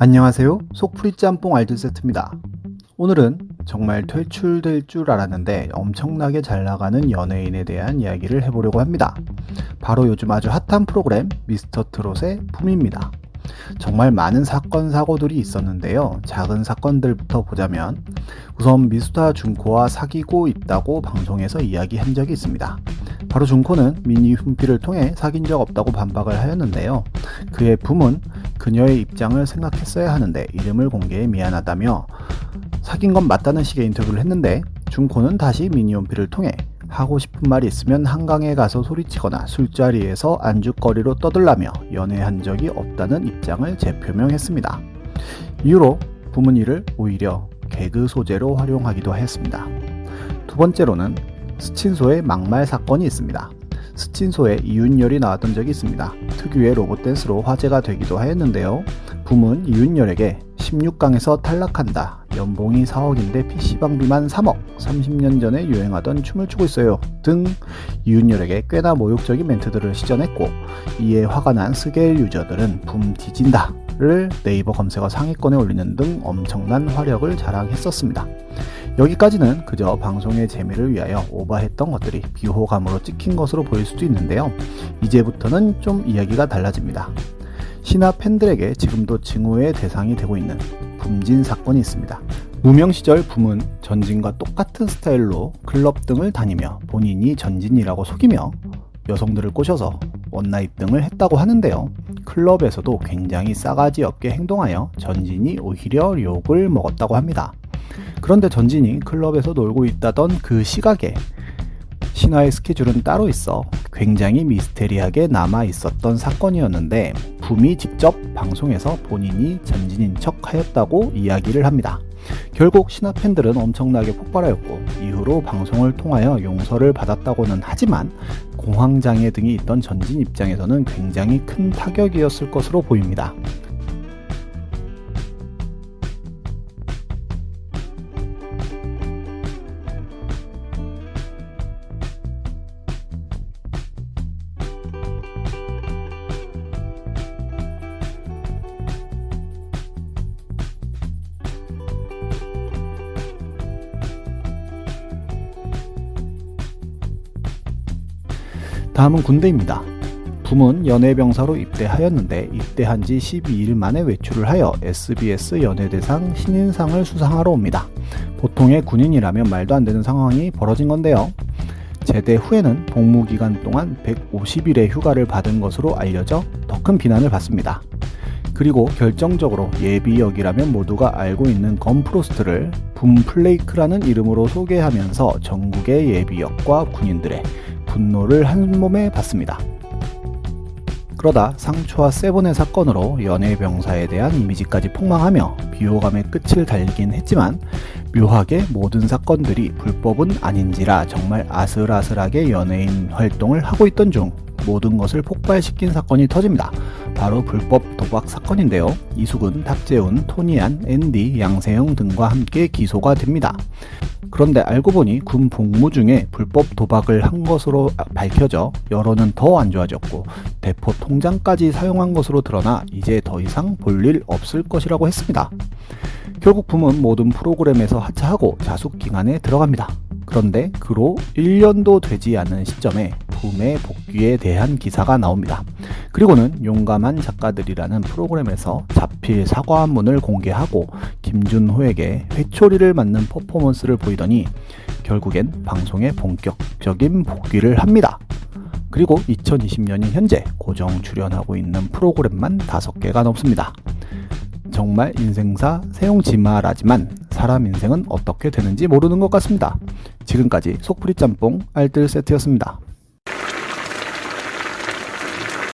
안녕하세요. 속풀이 짬뽕 알뜰 세트입니다. 오늘은 정말 퇴출될 줄 알았는데 엄청나게 잘 나가는 연예인에 대한 이야기를 해보려고 합니다. 바로 요즘 아주 핫한 프로그램 미스터 트롯의 붐입니다. 정말 많은 사건 사고들이 있었는데요. 작은 사건들부터 보자면 우선 미스터 준코와 사귀고 있다고 방송에서 이야기한 적이 있습니다. 바로 준코는 미니 훈피를 통해 사귄 적 없다고 반박을 하였는데요. 그의 붐은 그녀의 입장을 생각했어야 하는데 이름을 공개해 미안하다며 사귄 건 맞다는 식의 인터뷰를 했는데 준코는 다시 미니홈피를 통해 하고 싶은 말이 있으면 한강에 가서 소리치거나 술자리에서 안주거리로 떠들라며 연애한 적이 없다는 입장을 재표명했습니다. 이후로 부문이를 오히려 개그 소재로 활용하기도 했습니다. 두 번째로는 스친소의 막말 사건이 있습니다. 스친소에 이윤열이 나왔던 적이 있습니다. 특유의 로봇 댄스로 화제가 되기도 하였는데요. 붐은 이윤열에게 16강에서 탈락한다. 연봉이 4억인데 PC방비만 3억. 30년 전에 유행하던 춤을 추고 있어요. 등 이윤열에게 꽤나 모욕적인 멘트들을 시전했고 이에 화가 난 스게일 유저들은 붐 뒤진다 를 네이버 검색어 상위권에 올리는 등 엄청난 화력을 자랑했었습니다. 여기까지는 그저 방송의 재미를 위하여 오버했던 것들이 비호감으로 찍힌 것으로 보일 수도 있는데요. 이제부터는 좀 이야기가 달라집니다. 신화 팬들에게 지금도 증오의 대상이 되고 있는 붐진 사건이 있습니다. 무명 시절 붐은 전진과 똑같은 스타일로 클럽 등을 다니며 본인이 전진이라고 속이며 여성들을 꼬셔서 one night 등을 했다고 하는데요. 클럽에서도 굉장히 싸가지 없게 행동하여 전진이 오히려 욕을 먹었다고 합니다. 그런데 전진이 클럽에서 놀고 있다던 그 시각에 신화의 스케줄은 따로 있어 굉장히 미스테리하게 남아 있었던 사건이었는데 붐이 직접 방송에서 본인이 전진인 척 하였다고 이야기를 합니다. 결국 신화 팬들은 엄청나게 폭발하였고 이후로 방송을 통하여 용서를 받았다고는 하지만 공황장애 등이 있던 전진 입장에서는 굉장히 큰 타격이었을 것으로 보입니다. 다음은 군대입니다. 붐은 연예병사로 입대하였는데 입대한 지 12일 만에 외출을 하여 SBS 연예대상 신인상을 수상하러 옵니다. 보통의 군인이라면 말도 안 되는 상황이 벌어진 건데요. 제대 후에는 복무 기간 동안 150일의 휴가를 받은 것으로 알려져 더 큰 비난을 받습니다. 그리고 결정적으로 예비역이라면 모두가 알고 있는 건프로스트를 붐플레이크라는 이름으로 소개하면서 전국의 예비역과 군인들의 분노를 한 몸에 받습니다. 그러다 상초와 세븐의 사건으로 연예병사에 대한 이미지까지 폭망하며 비호감의 끝을 달리긴 했지만 묘하게 모든 사건들이 불법은 아닌지라 정말 아슬아슬하게 연예인 활동을 하고 있던 중 모든 것을 폭발시킨 사건이 터집니다. 바로 불법 도박 사건인데요. 이숙은, 탁재훈, 토니안, 앤디, 양세형 등과 함께 기소가 됩니다. 그런데 알고 보니 군 복무 중에 불법 도박을 한 것으로 밝혀져 여론은 더 안 좋아졌고 대포 통장까지 사용한 것으로 드러나 이제 더 이상 볼 일 없을 것이라고 했습니다. 결국 붐은 모든 프로그램에서 하차하고 자숙 기간에 들어갑니다. 그런데 그로 1년도 되지 않은 시점에 붐의 복귀에 대한 기사가 나옵니다. 그리고는 용감한 작가들이라는 프로그램에서 자필 사과 문을 공개하고 김준호에게 회초리를 맞는 퍼포먼스를 보이더니 결국엔 방송에 본격적인 복귀를 합니다. 그리고 2020년인 현재 고정 출연하고 있는 프로그램만 5개가 넘습니다. 정말 인생사 세용지마라지만 사람 인생은 어떻게 되는지 모르는 것 같습니다. 지금까지 속풀이 짬뽕 알뜰 세트였습니다.